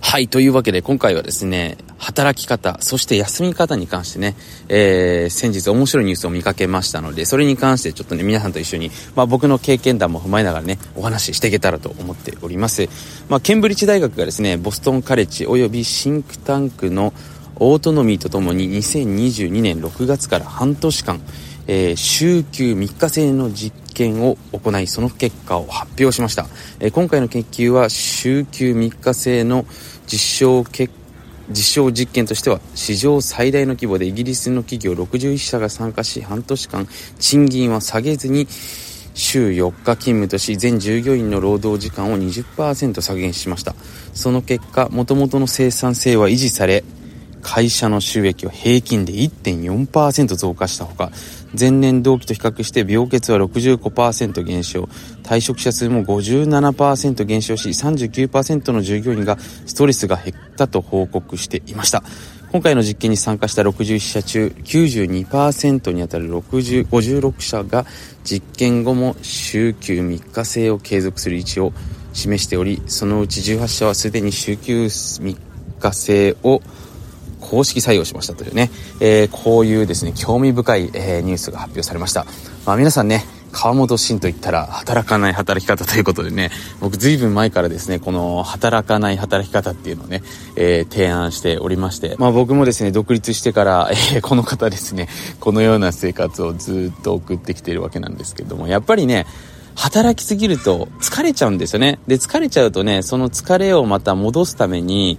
はい、というわけで今回はですね、働き方、そして休み方に関してね、えー、先日面白いニュースを見かけましたので、それに関してちょっとね、皆さんと一緒に、まあ僕の経験談も踏まえながらね、お話ししていけたらと思っております。まあ、ケンブリッジ大学がですね、ボストンカレッジ及びシンクタンクのオートノミーとともに2022年6月から半年間、えー、週休3日制の実験を行いその結果を発表しました、えー、今回の研究は週休3日制の実証結実証実験としては史上最大の規模でイギリスの企業61社が参加し半年間賃金は下げずに週4日勤務とし全従業員の労働時間を20%削減しました。その結果もともとの生産性は維持され会社の収益は平均で1.4%増加したほか前年同期と比較して病欠は65%減少。退職者数も57%減少し39%の従業員がストレスが減ったと報告していました。今回の実験に参加した61社中92%にあたる60 56社が実験後も週休3日制を継続する位置を示しておりそのうち18社はすでに週休3日制を公式採用しましたというね、えー、こういうですね、興味深い、えー、ニュースが発表されました。まあ皆さんね、川本慎と言ったら働かない働き方ということでね、僕ずいぶん前からですね、この働かない働き方っていうのをね、えー、提案しておりまして、まあ僕もですね、独立してから、えー、この方ですね、このような生活をずっと送ってきているわけなんですけども、やっぱりね、働きすぎると疲れちゃうんですよね。で、疲れちゃうとね、その疲れをまた戻すために、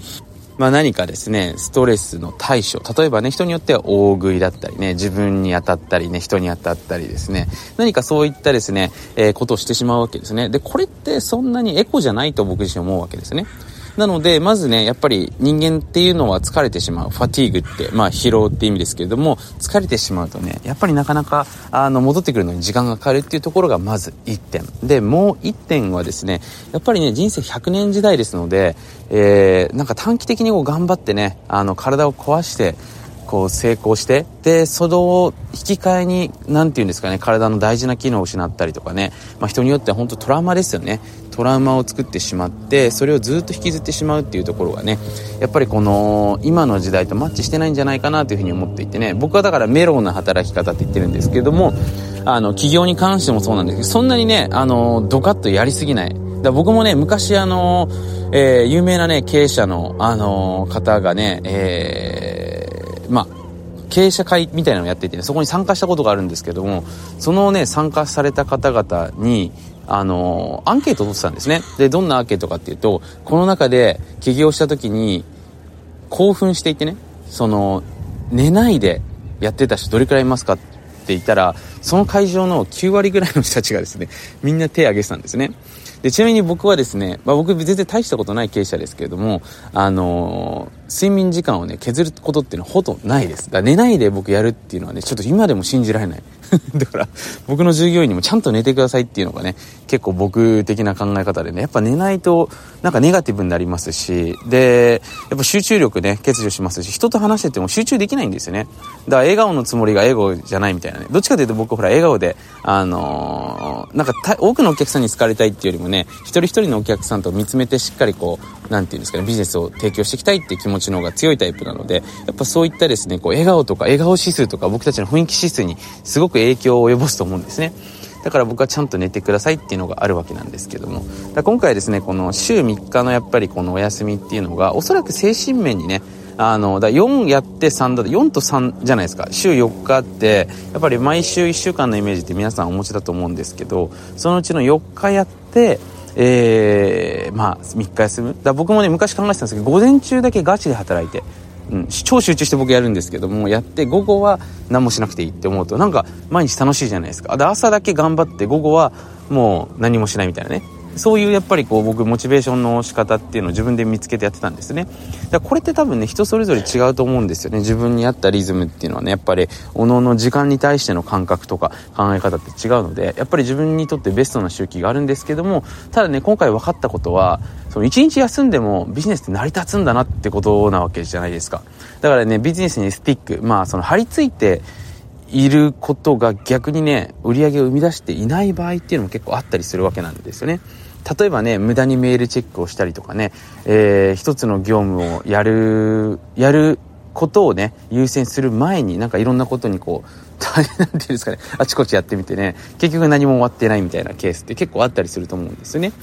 まあ何かですね、ストレスの対処。例えばね、人によっては大食いだったりね、自分に当たったりね、人に当たったりですね、何かそういったですね、えー、ことをしてしまうわけですね。で、これってそんなにエコじゃないと僕自身思うわけですね。なので、まずね、やっぱり人間っていうのは疲れてしまう。ファティーグって、まあ疲労って意味ですけれども、疲れてしまうとね、やっぱりなかなか、あの、戻ってくるのに時間がかかるっていうところがまず1点。で、もう1点はですね、やっぱりね、人生100年時代ですので、えー、なんか短期的にこう頑張ってね、あの、体を壊して、こう成功して、で、その引き換えに、なんて言うんですかね、体の大事な機能を失ったりとかね、まあ人によっては本当トラウマですよね。トラウマを作ってしまってそれをずっと引きずってしまうっていうところがねやっぱりこの今の時代とマッチしてないんじゃないかなというふうに思っていてね僕はだからメロウな働き方って言ってるんですけどもあの企業に関してもそうなんですけどそんなにねあのドカッとやりすぎない。だ僕もね昔あの、えー、有名なね経営者のあの方がねえー、まあ経営者会みたいなのをやっていて、ね、そこに参加したことがあるんですけどもそのね参加された方々にあのアンケートを取ってたんですね。で、どんなアンケートかっていうと、この中で起業した時に興奮していてね、その、寝ないでやってた人どれくらいいますかって言ったら、その会場の9割ぐらいの人たちがですね、みんな手を挙げてたんですね。で、ちなみに僕はですね、まあ、僕全然大したことない経営者ですけれども、あのー、睡眠時間をね、削ることっていうのはほとんどないです。だ寝ないで僕やるっていうのはね、ちょっと今でも信じられない。だから、僕の従業員にもちゃんと寝てくださいっていうのがね、結構僕的な考え方でね、やっぱ寝ないと、なんかネガティブになりますし、で、やっぱ集中力ね、欠如しますし、人と話してても集中できないんですよね。だから笑顔のつもりが笑顔じゃないみたいなね。どっちかというと僕ほら笑顔で、あのー、なんか多くのお客さんに好かれたいっていうよりもね、ね一人一人のお客さんと見つめてしっかりこう、なんていうんですかね、ビジネスを提供していきたいっていう気持ちの方が強いタイプなので、やっぱそういったですね、こう笑顔とか笑顔指数とか僕たちの雰囲気指数にすごく影響を及ぼすと思うんですね。だから僕はちゃんと寝てくださいっていうのがあるわけなんですけども。だ今回ですね、この週3日のやっぱりこのお休みっていうのが、おそらく精神面にね、あの、だ4やって3だと、4と3じゃないですか。週4日って、やっぱり毎週1週間のイメージって皆さんお持ちだと思うんですけど、そのうちの4日やって、えー、まあ、3日休む。だ僕もね、昔考えてたんですけど、午前中だけガチで働いて、うん、超集中して僕やるんですけどもやって午後は何もしなくていいって思うとなんか毎日楽しいじゃないですかで朝だけ頑張って午後はもう何もしないみたいなねそういうやっぱりこう僕モチベーションの仕方っていうのを自分で見つけてやってたんですねだこれって多分ね人それぞれ違うと思うんですよね自分に合ったリズムっていうのはねやっぱりおのの時間に対しての感覚とか考え方って違うのでやっぱり自分にとってベストな周期があるんですけどもただね今回分かったことはその1日休んでもビジネスって成り立つんだなってことなわけじゃないですか。だからね、ビジネスにスティック、まあその張り付いていることが逆にね、売り上げを生み出していない場合っていうのも結構あったりするわけなんですよね。例えばね、無駄にメールチェックをしたりとかね、えー、一つの業務をやる、やることをね、優先する前に、なんかいろんなことにこう、なんていうんですかね、あちこちやってみてね、結局何も終わってないみたいなケースって結構あったりすると思うんですよね。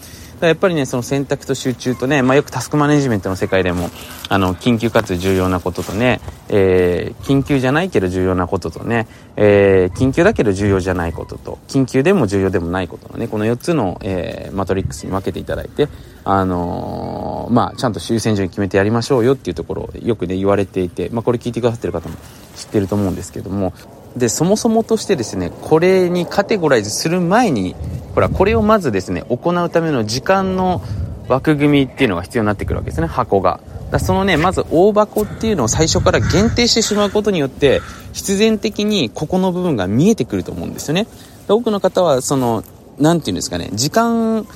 だやっぱりね、その選択と集中とね、まあ、よくタスクマネジメントの世界でも、あの、緊急かつ重要なこととね、えー、緊急じゃないけど重要なこととね、えー、緊急だけど重要じゃないことと、緊急でも重要でもないことのね、この4つの、えー、マトリックスに分けていただいて、あのー、まあ、ちゃんと優先順位決めてやりましょうよっていうところをよくね、言われていて、まあ、これ聞いてくださってる方も知ってると思うんですけども、で、そもそもとしてですね、これにカテゴライズする前に、ほら、これをまずですね、行うための時間の枠組みっていうのが必要になってくるわけですね、箱が。だそのね、まず大箱っていうのを最初から限定してしまうことによって、必然的にここの部分が見えてくると思うんですよね。多くの方は、その、なんていうんですかね、時間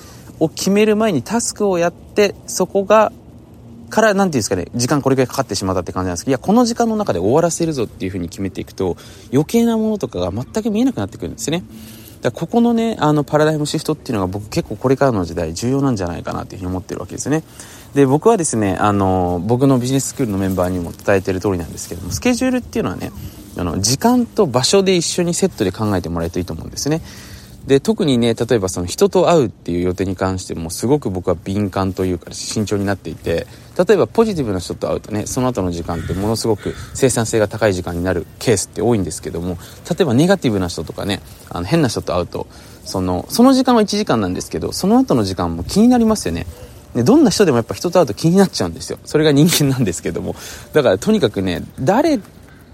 を決める前にタスクをやって、そこがから、なんていうんですかね、時間これぐらいかかってしまったって感じなんですけど、いや、この時間の中で終わらせるぞっていう風に決めていくと、余計なものとかが全く見えなくなってくるんですね。だここのね、あの、パラダイムシフトっていうのが僕結構これからの時代重要なんじゃないかなっていうふうに思ってるわけですね。で、僕はですね、あの、僕のビジネススクールのメンバーにも伝えてる通りなんですけども、スケジュールっていうのはね、あの、時間と場所で一緒にセットで考えてもらえるといいと思うんですね。で、特にね、例えばその人と会うっていう予定に関してもすごく僕は敏感というか慎重になっていて、例えばポジティブな人と会うとね、その後の時間ってものすごく生産性が高い時間になるケースって多いんですけども、例えばネガティブな人とかね、あの変な人と会うと、その、その時間は1時間なんですけど、その後の時間も気になりますよね。でどんな人でもやっぱ人と会うと気になっちゃうんですよ。それが人間なんですけども。だからとにかくね、誰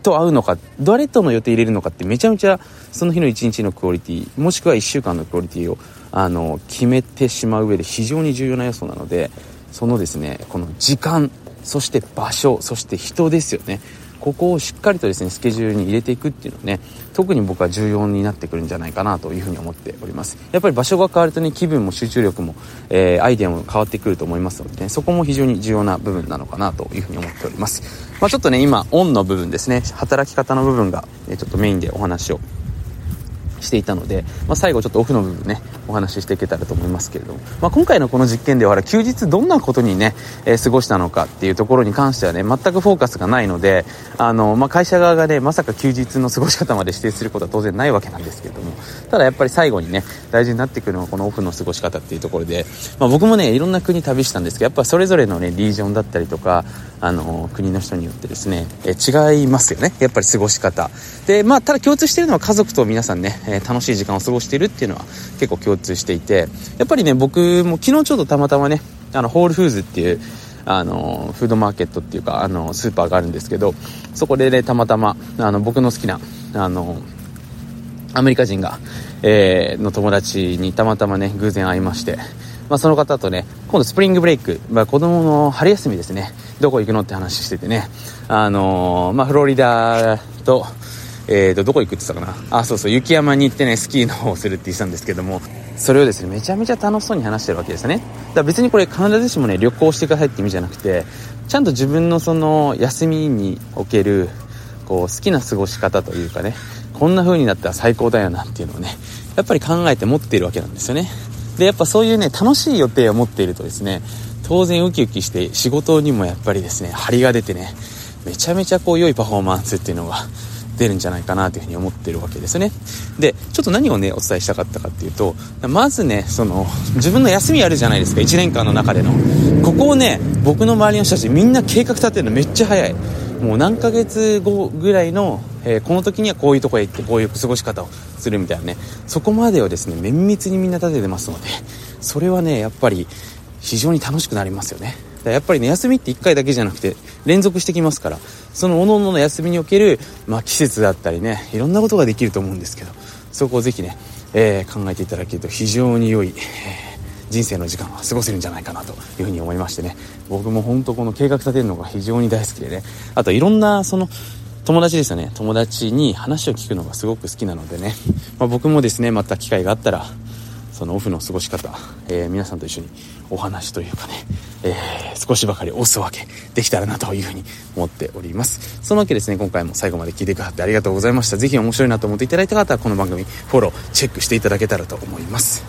と会うのか、誰との予定入れるのかってめちゃめちゃその日の1日のクオリティ、もしくは1週間のクオリティを、あの、決めてしまう上で非常に重要な要素なので、そのですね、この時間、そして場所、そして人ですよね。ここをしっかりとですね、スケジュールに入れていくっていうのはね、特に僕は重要になってくるんじゃないかなというふうに思っております。やっぱり場所が変わるとね、気分も集中力も、えー、アイデアも変わってくると思いますのでね、そこも非常に重要な部分なのかなというふうに思っております。まあ、ちょっとね、今、オンの部分ですね、働き方の部分が、えちょっとメインでお話をしていたので、まあ、最後ちょっとオフの部分ね、お話ししていけたらと思いますけれども、まあ、今回のこの実験では休日どんなことにね、えー、過ごしたのかっていうところに関してはね、全くフォーカスがないので、あの、まあ、会社側がね、まさか休日の過ごし方まで指定することは当然ないわけなんですけれども、ただやっぱり最後にね、大事になってくるのはこのオフの過ごし方っていうところで、まあ、僕もね、いろんな国旅したんですけど、やっぱそれぞれのね、リージョンだったりとか、あの、国の人によってですね、え違いますよね。やっぱり過ごし方。で、まあ、ただ共通してるのは家族と皆さんね、え楽しい時間を過ごしているっていうのは結構共通していて、やっぱりね、僕も昨日ちょっとたまたまね、あの、ホールフーズっていう、あの、フードマーケットっていうか、あの、スーパーがあるんですけど、そこでね、たまたま、あの、僕の好きな、あの、アメリカ人が、えー、の友達にたまたまね、偶然会いまして、まあ、その方とね、今度スプリングブレイク、まあ、子供の春休みですね、どこ行くのって話しててね、あのー、まあ、フロリダと、えーと、どこ行くって言ったかな？あ、そうそう、雪山に行ってね、スキーの方をするって言ってたんですけども、それをですね、めちゃめちゃ楽しそうに話してるわけですよね。だから別にこれ必ずしもね、旅行してくださいって意味じゃなくて、ちゃんと自分のその、休みにおける、こう、好きな過ごし方というかね、こんな風になったら最高だよなっていうのをね、やっぱり考えて持っているわけなんですよね。で、やっぱそういうね、楽しい予定を持っているとですね、当然ウキウキして仕事にもやっぱりですね、張りが出てね、めちゃめちゃこう良いパフォーマンスっていうのが出るんじゃないかなというふうに思ってるわけですね。で、ちょっと何をね、お伝えしたかったかっていうと、まずね、その、自分の休みあるじゃないですか、1年間の中での。ここをね、僕の周りの人たちみんな計画立てるのめっちゃ早い。もう何ヶ月後ぐらいの、えー、この時にはこういうとこへ行ってこういう過ごし方をするみたいなね、そこまでをですね、綿密にみんな立ててますので、それはね、やっぱり非常に楽しくなりますよね。やっぱりね、休みって1回だけじゃなくて、連続してきますから、その各々のの休みにおける、まあ、季節だったりね、いろんなことができると思うんですけど、そこをぜひね、えー、考えていただけると非常に良い、えー、人生の時間は過ごせるんじゃないかなというふうに思いましてね、僕も本当この計画立てるのが非常に大好きでね、あといろんな、その、友達ですよね。友達に話を聞くのがすごく好きなのでね。まあ、僕もですね、また機会があったら、そのオフの過ごし方、えー、皆さんと一緒にお話というかね、えー、少しばかりおすわけできたらなというふうに思っております。そのわけですね、今回も最後まで聞いてくださってありがとうございました。ぜひ面白いなと思っていただいた方はこの番組フォロー、チェックしていただけたらと思います。